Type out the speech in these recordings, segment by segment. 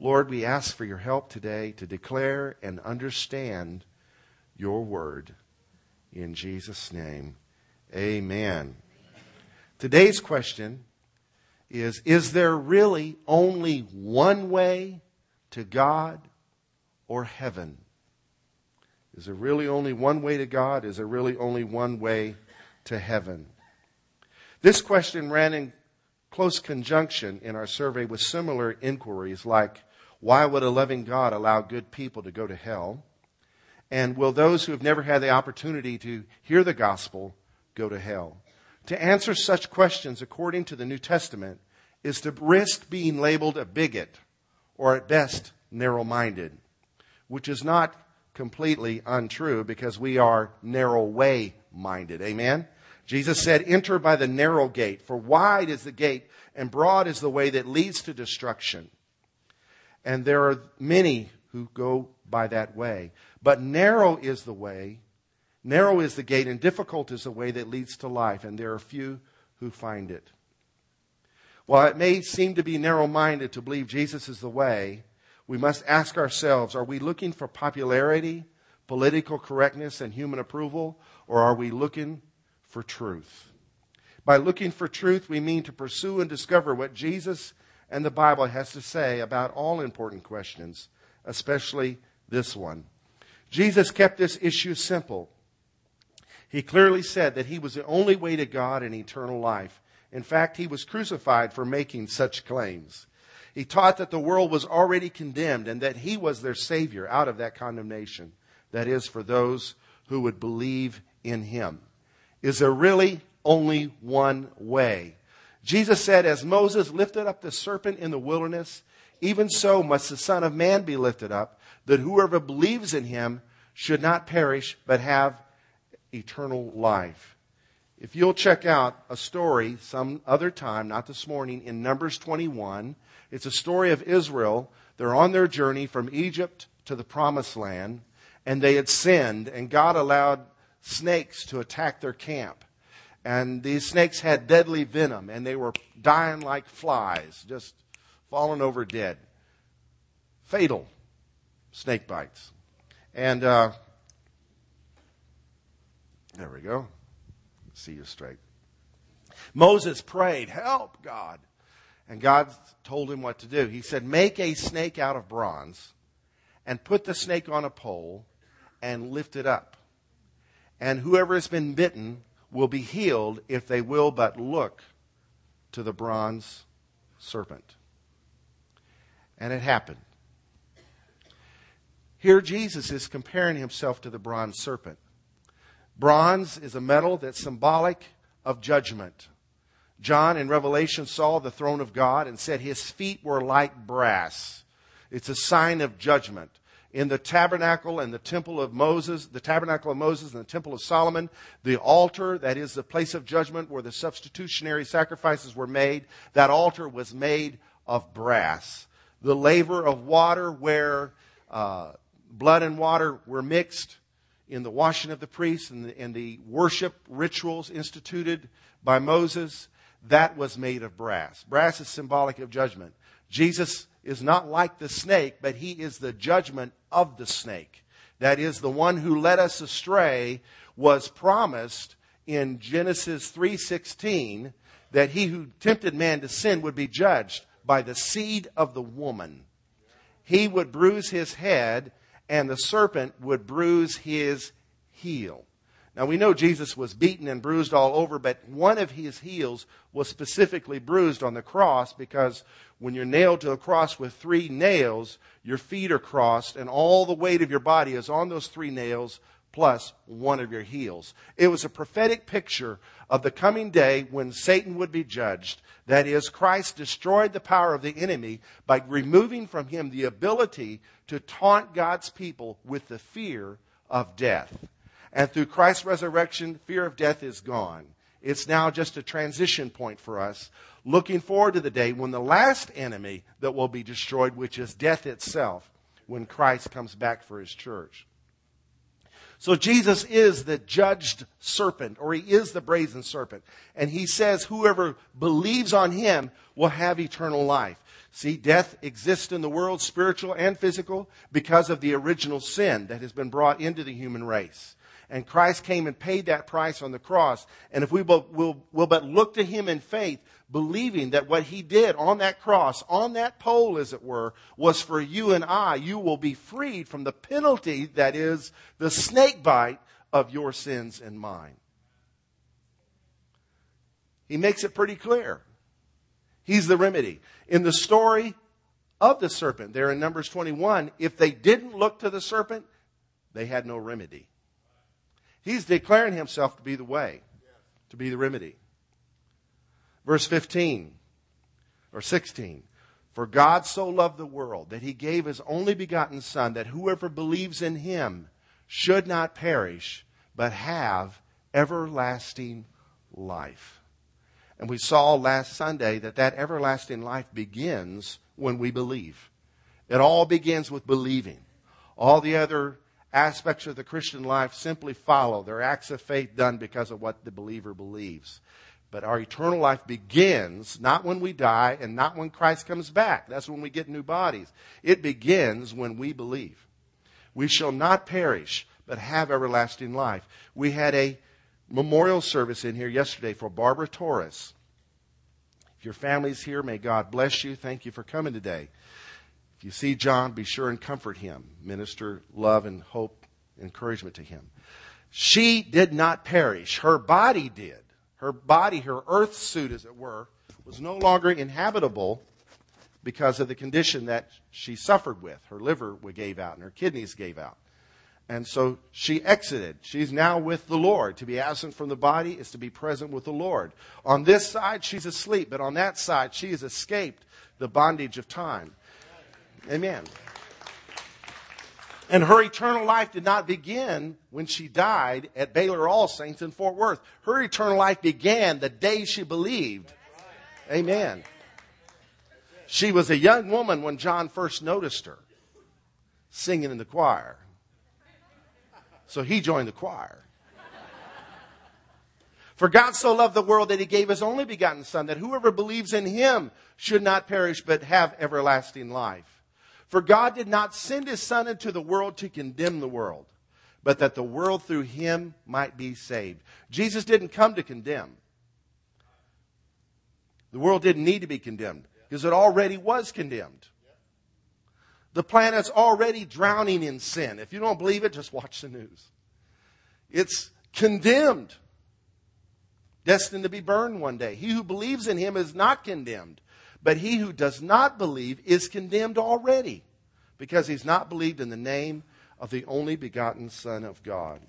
Lord, we ask for your help today to declare and understand your word. In Jesus' name, amen. Today's question is Is there really only one way to God or heaven? Is there really only one way to God? Is there really only one way to heaven? This question ran in close conjunction in our survey with similar inquiries like why would a loving God allow good people to go to hell? And will those who have never had the opportunity to hear the gospel go to hell? To answer such questions according to the New Testament is to risk being labeled a bigot or at best narrow minded, which is not completely untrue because we are narrow way minded. Amen? Jesus said, enter by the narrow gate, for wide is the gate and broad is the way that leads to destruction. And there are many who go by that way. But narrow is the way, narrow is the gate, and difficult is the way that leads to life, and there are few who find it. While it may seem to be narrow minded to believe Jesus is the way, we must ask ourselves are we looking for popularity, political correctness, and human approval, or are we looking for truth? By looking for truth, we mean to pursue and discover what Jesus and the Bible has to say about all important questions, especially this one. Jesus kept this issue simple. He clearly said that he was the only way to God and eternal life. In fact, he was crucified for making such claims. He taught that the world was already condemned and that he was their Savior out of that condemnation. That is, for those who would believe in him. Is there really only one way? Jesus said, As Moses lifted up the serpent in the wilderness, even so must the Son of Man be lifted up, that whoever believes in him should not perish, but have eternal life. If you'll check out a story some other time, not this morning, in Numbers 21, it's a story of Israel. They're on their journey from Egypt to the promised land, and they had sinned, and God allowed snakes to attack their camp. And these snakes had deadly venom, and they were dying like flies, just falling over dead. Fatal snake bites. And uh, there we go. See you straight. Moses prayed, Help, God. And God told him what to do. He said, Make a snake out of bronze and put the snake on a pole and lift it up. And whoever has been bitten will be healed if they will but look to the bronze serpent. And it happened. Here, Jesus is comparing himself to the bronze serpent. Bronze is a metal that's symbolic of judgment. John in Revelation saw the throne of God and said his feet were like brass. It's a sign of judgment. In the tabernacle and the temple of Moses, the tabernacle of Moses and the temple of Solomon, the altar, that is the place of judgment where the substitutionary sacrifices were made, that altar was made of brass. The laver of water where uh, blood and water were mixed in the washing of the priests and the, and the worship rituals instituted by Moses, that was made of brass. Brass is symbolic of judgment. Jesus is not like the snake, but he is the judgment of the snake. That is, the one who led us astray was promised in Genesis 3:16 that he who tempted man to sin would be judged by the seed of the woman. He would bruise his head and the serpent would bruise his heel. Now we know Jesus was beaten and bruised all over, but one of his heels was specifically bruised on the cross because when you're nailed to a cross with three nails, your feet are crossed and all the weight of your body is on those three nails plus one of your heels. It was a prophetic picture of the coming day when Satan would be judged. That is, Christ destroyed the power of the enemy by removing from him the ability to taunt God's people with the fear of death. And through Christ's resurrection, fear of death is gone. It's now just a transition point for us, looking forward to the day when the last enemy that will be destroyed, which is death itself, when Christ comes back for his church. So Jesus is the judged serpent, or he is the brazen serpent. And he says whoever believes on him will have eternal life. See, death exists in the world, spiritual and physical, because of the original sin that has been brought into the human race. And Christ came and paid that price on the cross. And if we will, will, will but look to him in faith, believing that what he did on that cross, on that pole, as it were, was for you and I, you will be freed from the penalty that is the snake bite of your sins and mine. He makes it pretty clear. He's the remedy. In the story of the serpent, there in Numbers 21, if they didn't look to the serpent, they had no remedy. He's declaring himself to be the way, to be the remedy. Verse 15 or 16. For God so loved the world that he gave his only begotten Son, that whoever believes in him should not perish, but have everlasting life. And we saw last Sunday that that everlasting life begins when we believe. It all begins with believing. All the other aspects of the Christian life simply follow. They're acts of faith done because of what the believer believes. But our eternal life begins not when we die and not when Christ comes back. That's when we get new bodies. It begins when we believe. We shall not perish, but have everlasting life. We had a memorial service in here yesterday for Barbara Torres. If your family's here, may God bless you. Thank you for coming today. You see John, be sure and comfort him. Minister love and hope, encouragement to him. She did not perish. Her body did. Her body, her earth suit, as it were, was no longer inhabitable because of the condition that she suffered with. Her liver gave out and her kidneys gave out. And so she exited. She's now with the Lord. To be absent from the body is to be present with the Lord. On this side, she's asleep, but on that side, she has escaped the bondage of time. Amen. And her eternal life did not begin when she died at Baylor All Saints in Fort Worth. Her eternal life began the day she believed. Amen. She was a young woman when John first noticed her singing in the choir. So he joined the choir. For God so loved the world that he gave his only begotten Son, that whoever believes in him should not perish but have everlasting life. For God did not send his Son into the world to condemn the world, but that the world through him might be saved. Jesus didn't come to condemn. The world didn't need to be condemned because it already was condemned. The planet's already drowning in sin. If you don't believe it, just watch the news. It's condemned, destined to be burned one day. He who believes in him is not condemned, but he who does not believe is condemned already because he's not believed in the name of the only begotten Son of God.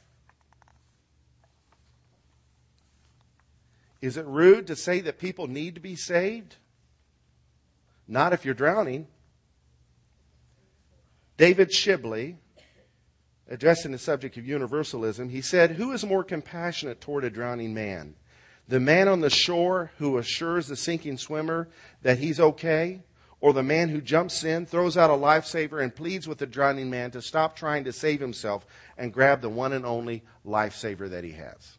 Is it rude to say that people need to be saved? Not if you're drowning. David Shibley, addressing the subject of universalism, he said, Who is more compassionate toward a drowning man? The man on the shore who assures the sinking swimmer that he's okay, or the man who jumps in, throws out a lifesaver, and pleads with the drowning man to stop trying to save himself and grab the one and only lifesaver that he has.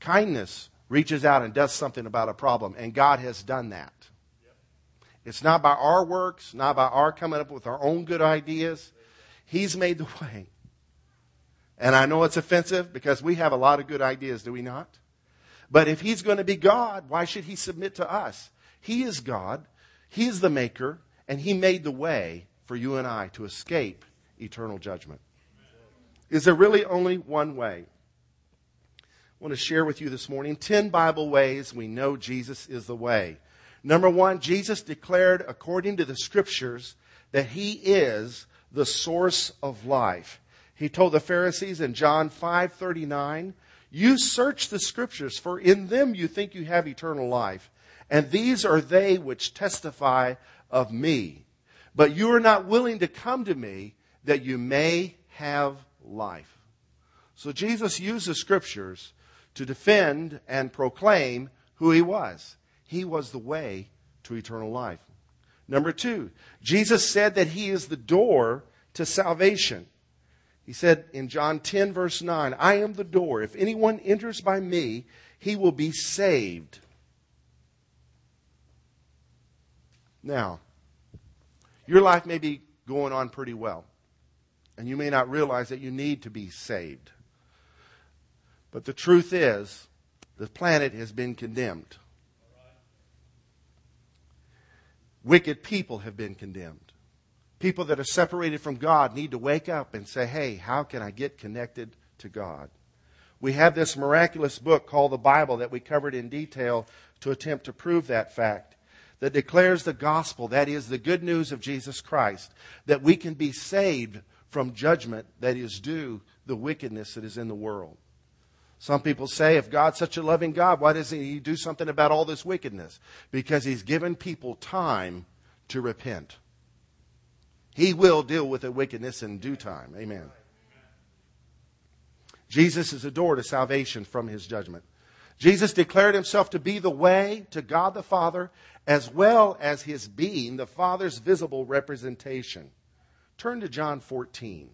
Kindness reaches out and does something about a problem, and God has done that. It's not by our works, not by our coming up with our own good ideas. He's made the way. And I know it's offensive because we have a lot of good ideas, do we not? But if he's going to be God, why should he submit to us? He is God. He is the maker, and he made the way for you and I to escape eternal judgment. Is there really only one way? I want to share with you this morning 10 Bible ways we know Jesus is the way. Number one, Jesus declared according to the scriptures that he is the source of life. He told the Pharisees in John 5:39, "You search the scriptures, for in them you think you have eternal life, and these are they which testify of me. But you are not willing to come to me that you may have life." So Jesus used the scriptures to defend and proclaim who he was. He was the way to eternal life. Number 2, Jesus said that he is the door to salvation. He said in John 10, verse 9, I am the door. If anyone enters by me, he will be saved. Now, your life may be going on pretty well, and you may not realize that you need to be saved. But the truth is, the planet has been condemned. Wicked people have been condemned. People that are separated from God need to wake up and say, hey, how can I get connected to God? We have this miraculous book called the Bible that we covered in detail to attempt to prove that fact that declares the gospel, that is, the good news of Jesus Christ, that we can be saved from judgment that is due the wickedness that is in the world. Some people say, if God's such a loving God, why doesn't He do something about all this wickedness? Because He's given people time to repent. He will deal with the wickedness in due time. Amen. Jesus is a door to salvation from His judgment. Jesus declared Himself to be the way to God the Father as well as His being the Father's visible representation. Turn to John 14.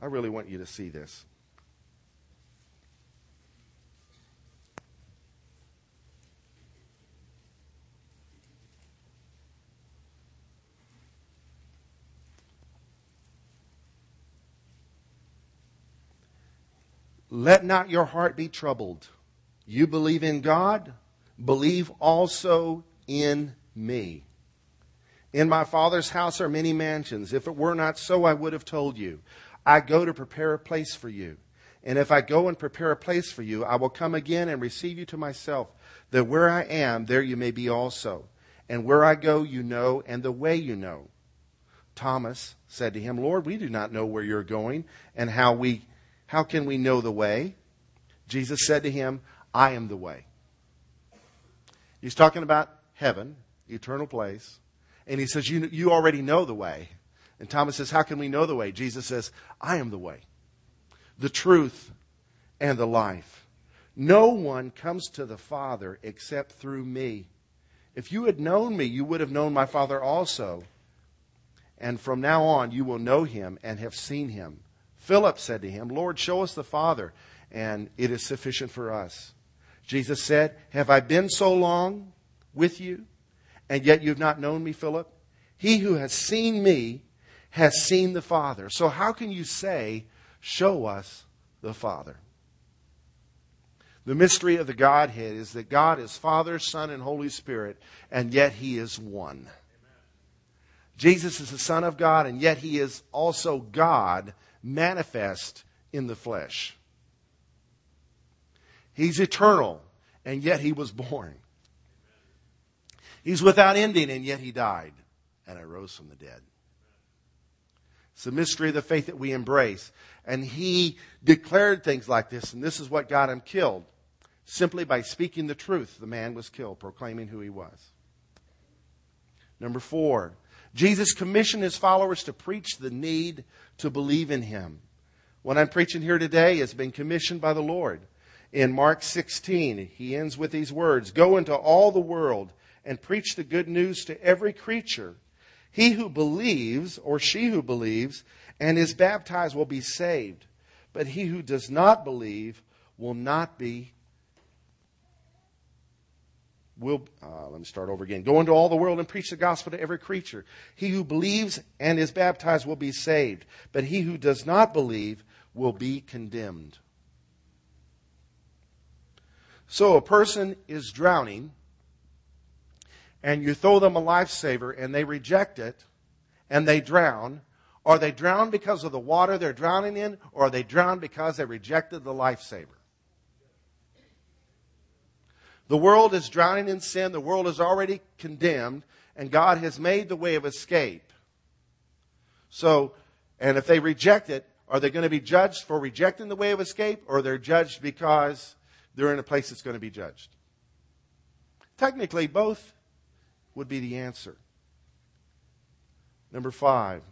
I really want you to see this. Let not your heart be troubled. You believe in God, believe also in me. In my Father's house are many mansions. If it were not so, I would have told you. I go to prepare a place for you. And if I go and prepare a place for you, I will come again and receive you to myself, that where I am, there you may be also. And where I go, you know, and the way you know. Thomas said to him, Lord, we do not know where you're going, and how we how can we know the way? Jesus said to him, I am the way. He's talking about heaven, eternal place. And he says, you, you already know the way. And Thomas says, How can we know the way? Jesus says, I am the way, the truth, and the life. No one comes to the Father except through me. If you had known me, you would have known my Father also. And from now on, you will know him and have seen him. Philip said to him, Lord, show us the Father, and it is sufficient for us. Jesus said, Have I been so long with you, and yet you've not known me, Philip? He who has seen me has seen the Father. So how can you say, Show us the Father? The mystery of the Godhead is that God is Father, Son, and Holy Spirit, and yet He is one. Jesus is the Son of God, and yet He is also God manifest in the flesh. He's eternal, and yet he was born. He's without ending, and yet he died and arose from the dead. It's the mystery of the faith that we embrace. And he declared things like this, and this is what got him killed. Simply by speaking the truth, the man was killed, proclaiming who he was. Number four, Jesus commissioned his followers to preach the need to believe in him. What I'm preaching here today has been commissioned by the Lord. In Mark 16, he ends with these words Go into all the world and preach the good news to every creature. He who believes, or she who believes, and is baptized will be saved, but he who does not believe will not be will, uh, let me start over again. Go into all the world and preach the gospel to every creature. He who believes and is baptized will be saved, but he who does not believe will be condemned. So a person is drowning, and you throw them a lifesaver and they reject it, and they drown. Are they drowned because of the water they're drowning in, or are they drowned because they rejected the lifesaver? The world is drowning in sin. The world is already condemned, and God has made the way of escape. So, and if they reject it, are they going to be judged for rejecting the way of escape, or they're judged because they're in a place that's going to be judged? Technically, both would be the answer. Number five,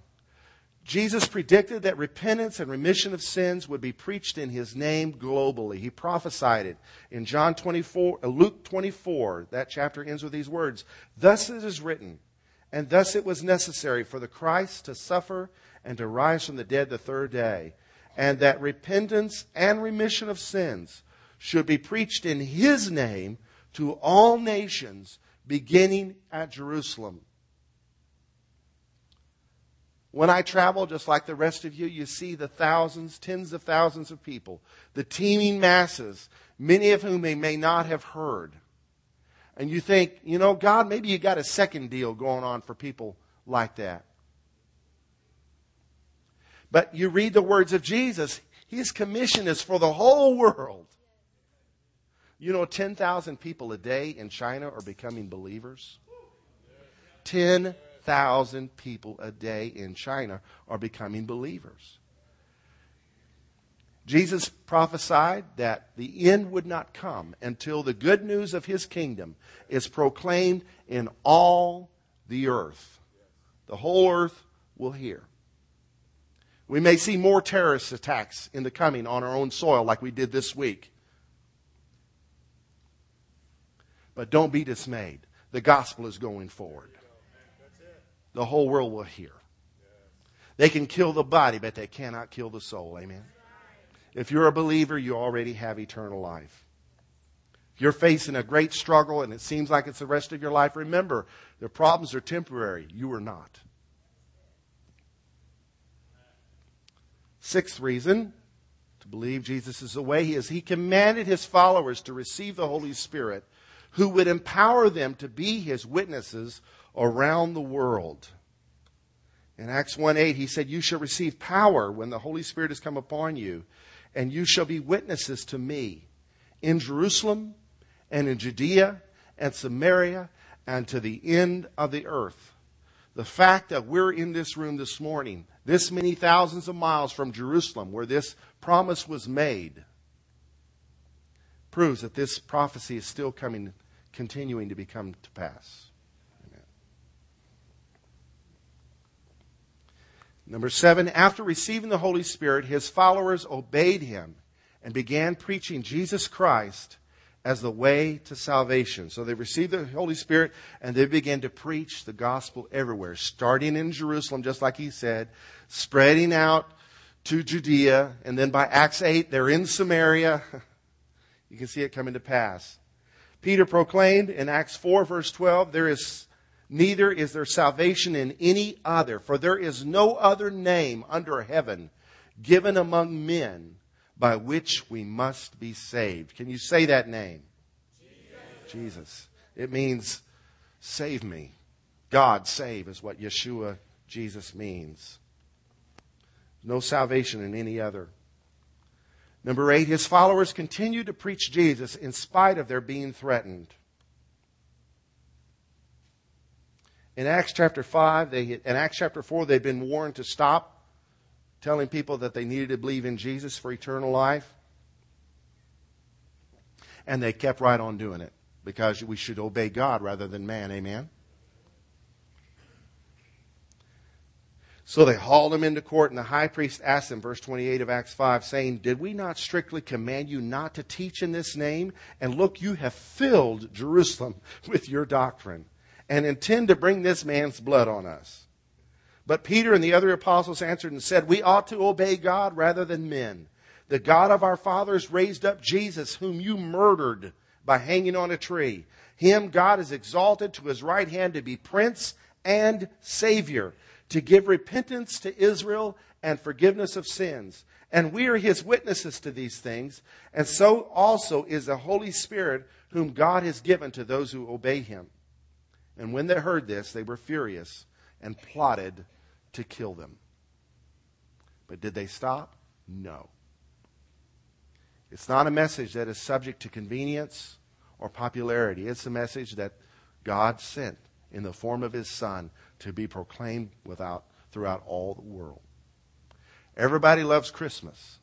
Jesus predicted that repentance and remission of sins would be preached in his name globally. He prophesied it in John 24, uh, Luke 24. That chapter ends with these words. Thus it is written, And thus it was necessary for the Christ to suffer and to rise from the dead the third day, and that repentance and remission of sins should be preached in his name to all nations, beginning at Jerusalem. When I travel, just like the rest of you, you see the thousands, tens of thousands of people, the teeming masses, many of whom they may not have heard. And you think, you know, God, maybe you got a second deal going on for people like that. But you read the words of Jesus, His commission is for the whole world. You know, 10,000 people a day in China are becoming believers. 10 thousand people a day in China are becoming believers. Jesus prophesied that the end would not come until the good news of his kingdom is proclaimed in all the earth. The whole earth will hear. We may see more terrorist attacks in the coming on our own soil like we did this week. But don't be dismayed. The gospel is going forward the whole world will hear. They can kill the body, but they cannot kill the soul. Amen. If you're a believer, you already have eternal life. If you're facing a great struggle and it seems like it's the rest of your life, remember, the problems are temporary. You are not. Sixth reason to believe Jesus is the way he is he commanded his followers to receive the Holy Spirit who would empower them to be his witnesses around the world. In Acts 1 8, he said, You shall receive power when the Holy Spirit has come upon you, and you shall be witnesses to me in Jerusalem and in Judea and Samaria and to the end of the earth. The fact that we're in this room this morning, this many thousands of miles from Jerusalem, where this promise was made, proves that this prophecy is still coming, continuing to become to pass. Number seven, after receiving the Holy Spirit, his followers obeyed him and began preaching Jesus Christ as the way to salvation. So they received the Holy Spirit and they began to preach the gospel everywhere, starting in Jerusalem, just like he said, spreading out to Judea, and then by Acts 8, they're in Samaria. You can see it coming to pass. Peter proclaimed in Acts 4, verse 12, there is neither is there salvation in any other, for there is no other name under heaven given among men by which we must be saved. Can you say that name? Jesus. Jesus. It means save me. God save is what Yeshua, Jesus means. No salvation in any other. Number eight, his followers continued to preach Jesus in spite of their being threatened. In Acts chapter 5, they, in Acts chapter 4, they'd been warned to stop telling people that they needed to believe in Jesus for eternal life. And they kept right on doing it because we should obey God rather than man. Amen? So they hauled him into court, and the high priest asked him, verse 28 of Acts 5, saying, Did we not strictly command you not to teach in this name? And look, you have filled Jerusalem with your doctrine and intend to bring this man's blood on us. But Peter and the other apostles answered and said, We ought to obey God rather than men. The God of our fathers raised up Jesus, whom you murdered by hanging on a tree. Him God has exalted to his right hand to be prince and savior, to give repentance to Israel and forgiveness of sins. And we are his witnesses to these things, and so also is the Holy Spirit, whom God has given to those who obey him. And when they heard this, they were furious and plotted to kill them. But did they stop? No. It's not a message that is subject to convenience or popularity. It's a message that God sent in the form of his son to be proclaimed without throughout all the world. Everybody loves Christmas.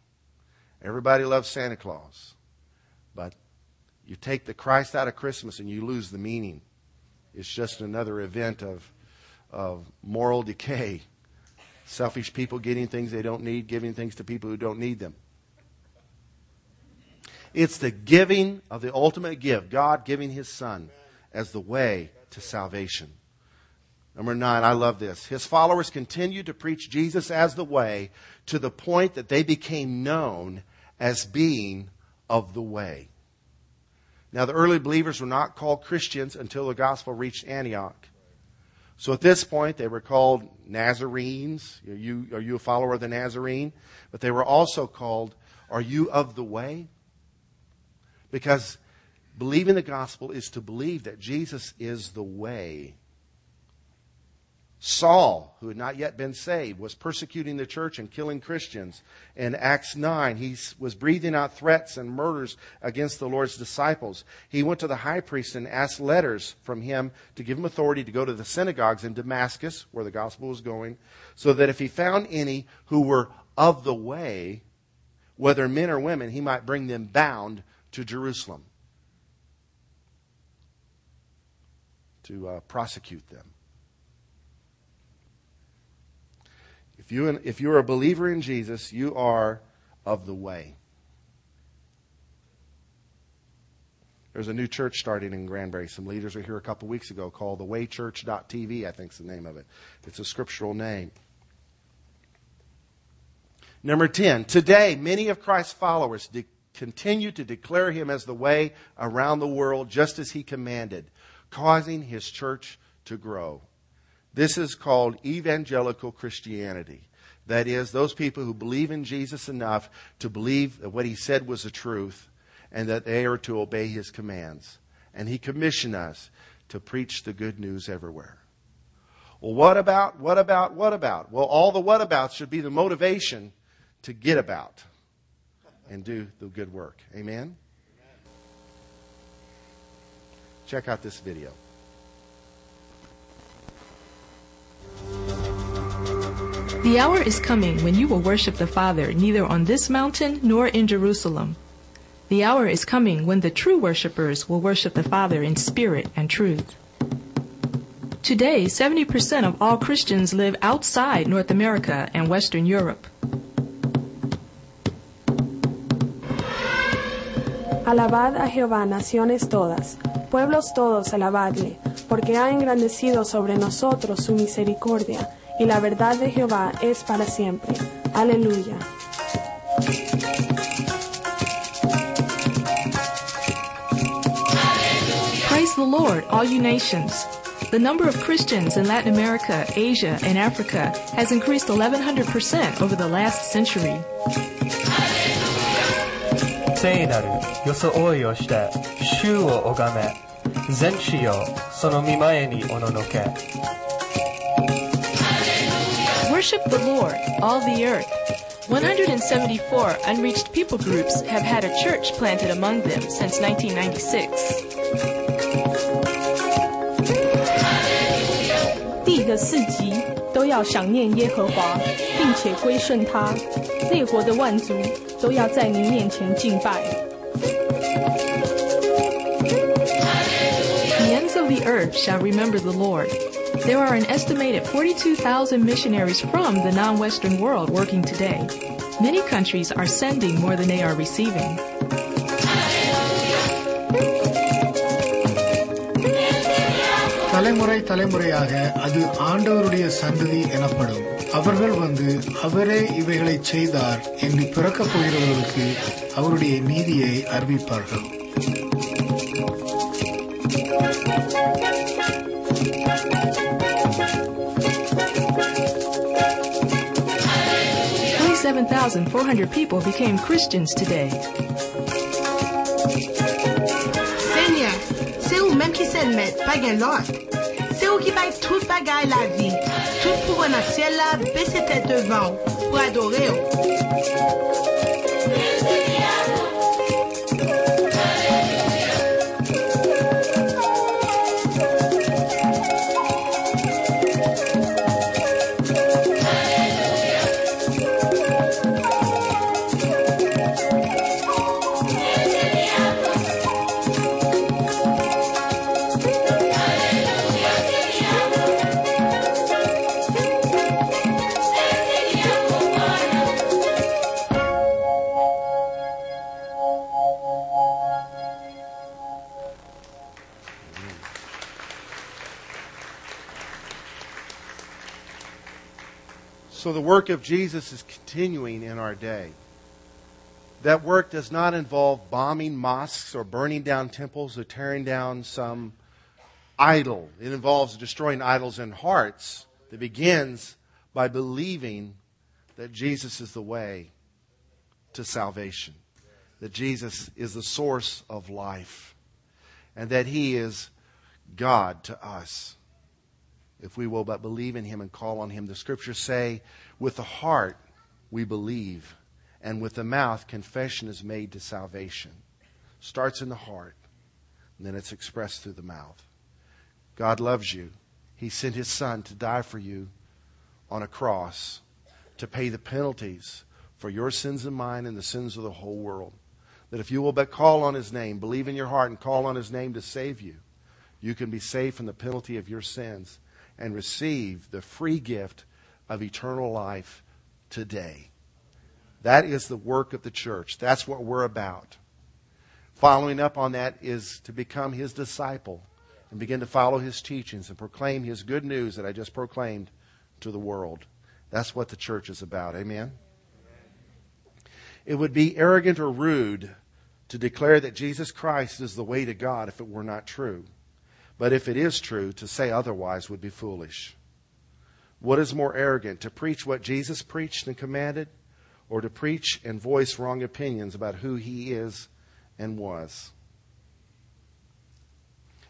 Everybody loves Santa Claus. But you take the Christ out of Christmas and you lose the meaning it's just another event of, of moral decay. Selfish people getting things they don't need, giving things to people who don't need them. It's the giving of the ultimate gift, God giving His Son as the way to salvation. Number nine, I love this. His followers continued to preach Jesus as the way to the point that they became known as being of the way. Now, the early believers were not called Christians until the gospel reached Antioch. So at this point, they were called Nazarenes. Are you, are you a follower of the Nazarene? But they were also called, Are you of the way? Because believing the gospel is to believe that Jesus is the way Saul, who had not yet been saved, was persecuting the church and killing Christians. In Acts 9, he was breathing out threats and murders against the Lord's disciples. He went to the high priest and asked letters from him to give him authority to go to the synagogues in Damascus, where the gospel was going, so that if he found any who were of the way, whether men or women, he might bring them bound to Jerusalem to uh, prosecute them. If, you, if you're a believer in Jesus, you are of the way. There's a new church starting in Granbury. Some leaders were here a couple weeks ago called the waychurch.tv, I think is the name of it. It's a scriptural name. Number 10, today many of Christ's followers de- continue to declare him as the way around the world just as he commanded, causing his church to grow. This is called evangelical Christianity. That is, those people who believe in Jesus enough to believe that what he said was the truth and that they are to obey his commands. And he commissioned us to preach the good news everywhere. Well, what about, what about, what about? Well, all the what abouts should be the motivation to get about and do the good work. Amen? Check out this video. The hour is coming when you will worship the Father neither on this mountain nor in Jerusalem. The hour is coming when the true worshippers will worship the Father in spirit and truth. Today, 70% of all Christians live outside North America and Western Europe. Alabad a Jehová, naciones todas, pueblos todos, alabadle, porque ha engrandecido sobre nosotros su misericordia y la verdad de Jehová es para siempre. Aleluya. Praise the Lord, all you nations. The number of Christians in Latin America, Asia, and Africa has increased 1100% over the last century. 聖なる装いをして主を拝め 全地よその御前におののけ Worship the Lord, all the earth. 174 unreached people groups have had a church planted among them since 1996. 地的四极都要想念耶和华，并且归顺他；列国的万族都要在你面前敬拜。 The ends of the earth shall remember the Lord. There are an estimated 42,000 missionaries from the non-Western world working today. Many countries are sending more than they are receiving. தலைமுறை தலைமுறையாக அது ஆண்டவருடைய சந்ததி எனப்படும் அவர்கள் வந்து அவரே இவைகளை செய்தார் என்று பிறக்கப் போகிறவர்களுக்கு அவருடைய நீதியை அறிவிப்பார்கள் 27,400 people became Christians today. Seigneur, c'est ou même qui s'est met, pas gain l'autre. C'est ou qui va tout bagaille la vie. Tout pour un ciel là, baisser tête devant, pour adorer. Work of Jesus is continuing in our day. That work does not involve bombing mosques or burning down temples or tearing down some idol. It involves destroying idols in hearts that begins by believing that Jesus is the way to salvation, that Jesus is the source of life, and that He is God to us. If we will but believe in Him and call on Him, the scriptures say, with the heart we believe, and with the mouth confession is made to salvation. Starts in the heart, and then it's expressed through the mouth. God loves you. He sent His Son to die for you on a cross to pay the penalties for your sins and mine and the sins of the whole world. That if you will but call on His name, believe in your heart, and call on His name to save you, you can be saved from the penalty of your sins and receive the free gift of eternal life today. That is the work of the church. That's what we're about. Following up on that is to become His disciple and begin to follow His teachings and proclaim His good news that I just proclaimed to the world. That's what the church is about. Amen? It would be arrogant or rude to declare that Jesus Christ is the way to God if it were not true. But if it is true, to say otherwise would be foolish. What is more arrogant, to preach what Jesus preached and commanded, or to preach and voice wrong opinions about who he is and was?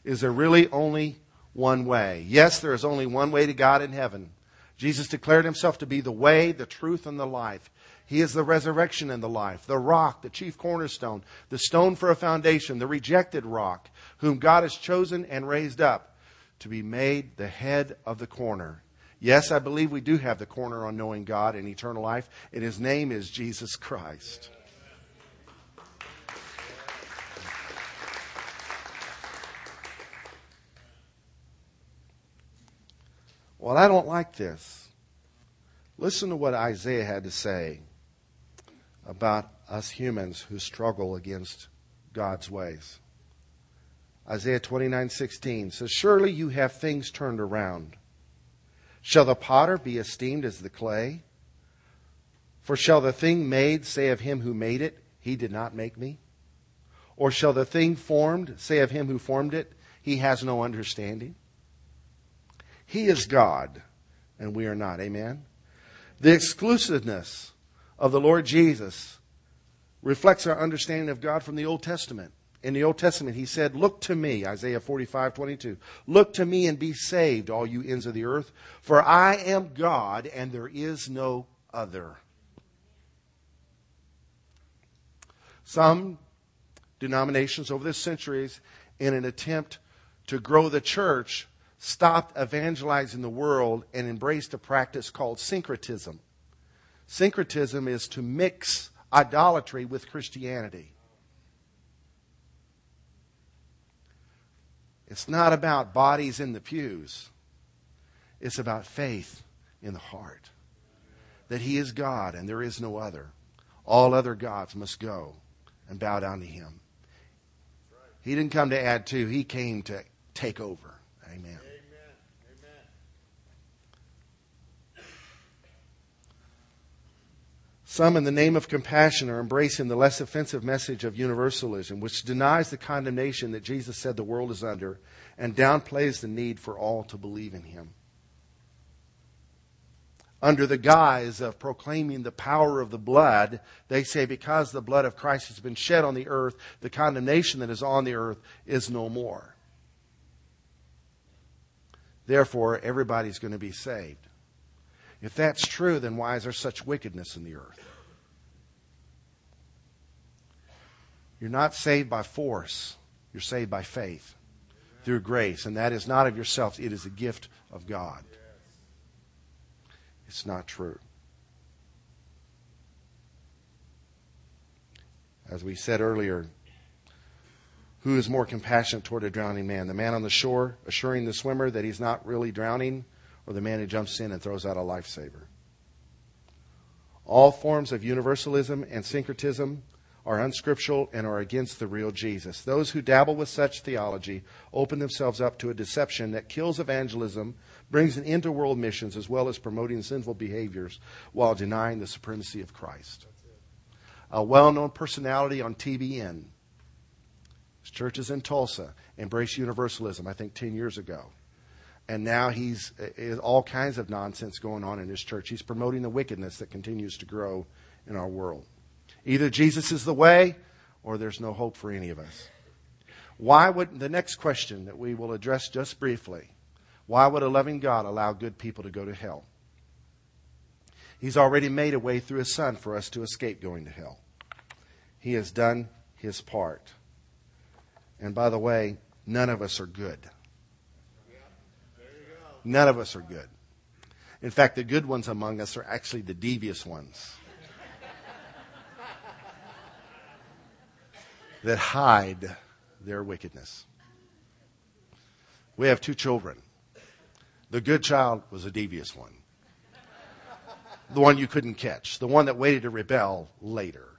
Is there really only one way? Yes, there is only one way to God in heaven. Jesus declared himself to be the way, the truth, and the life. He is the resurrection and the life, the rock, the chief cornerstone, the stone for a foundation, the rejected rock, whom God has chosen and raised up to be made the head of the corner. Yes, I believe we do have the corner on knowing God and eternal life, and his name is Jesus Christ. Well, I don't like this. Listen to what Isaiah had to say about us humans who struggle against God's ways. Isaiah 29:16 says, "Surely you have things turned around. Shall the potter be esteemed as the clay? For shall the thing made say of him who made it, he did not make me? Or shall the thing formed say of him who formed it, he has no understanding? He is God, and we are not. Amen. The exclusiveness of the Lord Jesus reflects our understanding of God from the Old Testament. In the Old Testament, he said, Look to me, Isaiah 45, 22. Look to me and be saved, all you ends of the earth, for I am God and there is no other. Some denominations over the centuries, in an attempt to grow the church, stopped evangelizing the world and embraced a practice called syncretism. Syncretism is to mix idolatry with Christianity. It's not about bodies in the pews. It's about faith in the heart. That He is God and there is no other. All other gods must go and bow down to Him. He didn't come to add to, He came to take over. Amen. Some, in the name of compassion, are embracing the less offensive message of universalism, which denies the condemnation that Jesus said the world is under and downplays the need for all to believe in him. Under the guise of proclaiming the power of the blood, they say because the blood of Christ has been shed on the earth, the condemnation that is on the earth is no more. Therefore, everybody's going to be saved. If that's true, then why is there such wickedness in the earth? You're not saved by force, you're saved by faith through grace. And that is not of yourself, it is a gift of God. It's not true. As we said earlier, who is more compassionate toward a drowning man? The man on the shore assuring the swimmer that he's not really drowning, or the man who jumps in and throws out a lifesaver. All forms of universalism and syncretism are unscriptural and are against the real Jesus. Those who dabble with such theology open themselves up to a deception that kills evangelism, brings an end to world missions, as well as promoting sinful behaviors while denying the supremacy of Christ. A well known personality on TBN, his church is in Tulsa, embraced universalism, I think 10 years ago. And now he's uh, all kinds of nonsense going on in his church. He's promoting the wickedness that continues to grow in our world. Either Jesus is the way or there's no hope for any of us. Why would, the next question that we will address just briefly, why would a loving God allow good people to go to hell? He's already made a way through his son for us to escape going to hell. He has done his part. And by the way, none of us are good. None of us are good. In fact, the good ones among us are actually the devious ones. that hide their wickedness. We have two children. The good child was a devious one, the one you couldn't catch, the one that waited to rebel later.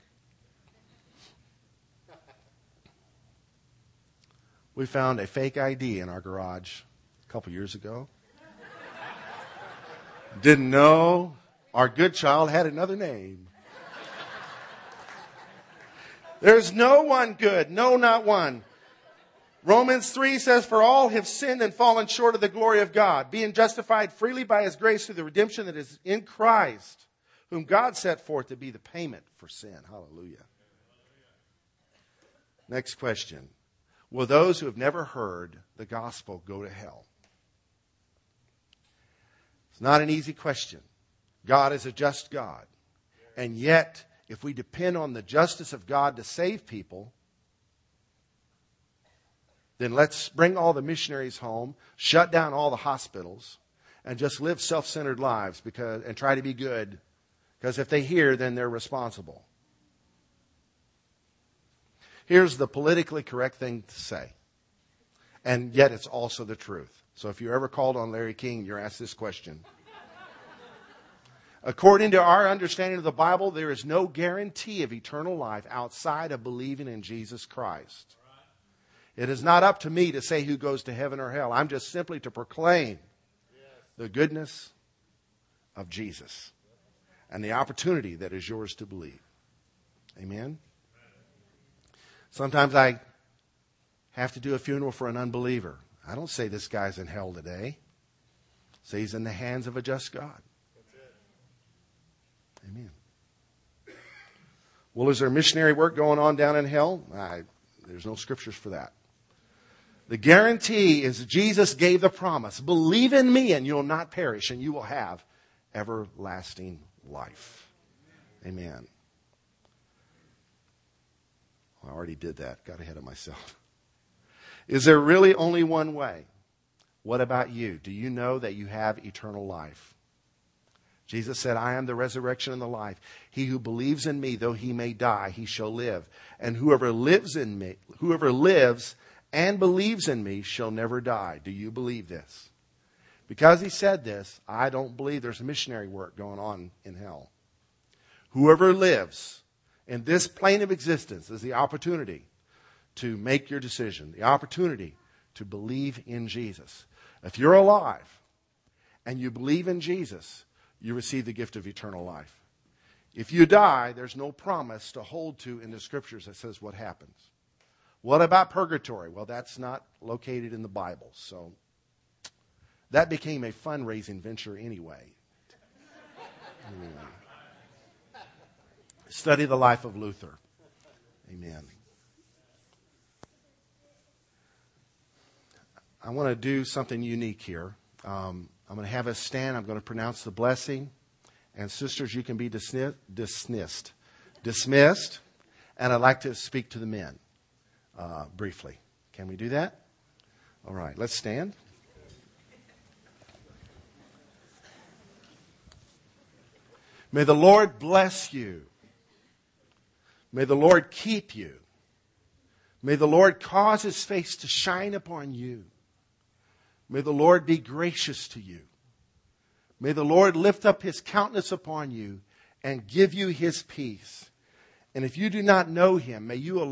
We found a fake ID in our garage a couple years ago. Didn't know our good child had another name. There's no one good. No, not one. Romans 3 says, For all have sinned and fallen short of the glory of God, being justified freely by his grace through the redemption that is in Christ, whom God set forth to be the payment for sin. Hallelujah. Next question Will those who have never heard the gospel go to hell? It's not an easy question. God is a just God. And yet, if we depend on the justice of God to save people, then let's bring all the missionaries home, shut down all the hospitals, and just live self centered lives because, and try to be good. Because if they hear, then they're responsible. Here's the politically correct thing to say, and yet it's also the truth. So if you're ever called on Larry King, you're asked this question. According to our understanding of the Bible, there is no guarantee of eternal life outside of believing in Jesus Christ. It is not up to me to say who goes to heaven or hell. I'm just simply to proclaim the goodness of Jesus and the opportunity that is yours to believe. Amen. Sometimes I have to do a funeral for an unbeliever. I don't say this guy's in hell today. I say he's in the hands of a just God. Amen. Well, is there missionary work going on down in hell? I, there's no scriptures for that. The guarantee is Jesus gave the promise believe in me and you'll not perish and you will have everlasting life. Amen. I already did that, got ahead of myself. Is there really only one way? What about you? Do you know that you have eternal life? Jesus said, I am the resurrection and the life. He who believes in me, though he may die, he shall live. And whoever lives in me, whoever lives and believes in me shall never die. Do you believe this? Because he said this, I don't believe there's missionary work going on in hell. Whoever lives in this plane of existence is the opportunity to make your decision, the opportunity to believe in Jesus. If you're alive and you believe in Jesus, you receive the gift of eternal life. If you die, there's no promise to hold to in the scriptures that says what happens. What about purgatory? Well, that's not located in the Bible. So that became a fundraising venture anyway. Study the life of Luther. Amen. I want to do something unique here. Um, I'm going to have us stand. I'm going to pronounce the blessing. And sisters, you can be dismissed. Dismissed. dismissed. And I'd like to speak to the men uh, briefly. Can we do that? All right, let's stand. May the Lord bless you. May the Lord keep you. May the Lord cause his face to shine upon you May the Lord be gracious to you. May the Lord lift up his countenance upon you and give you his peace. And if you do not know him, may you allow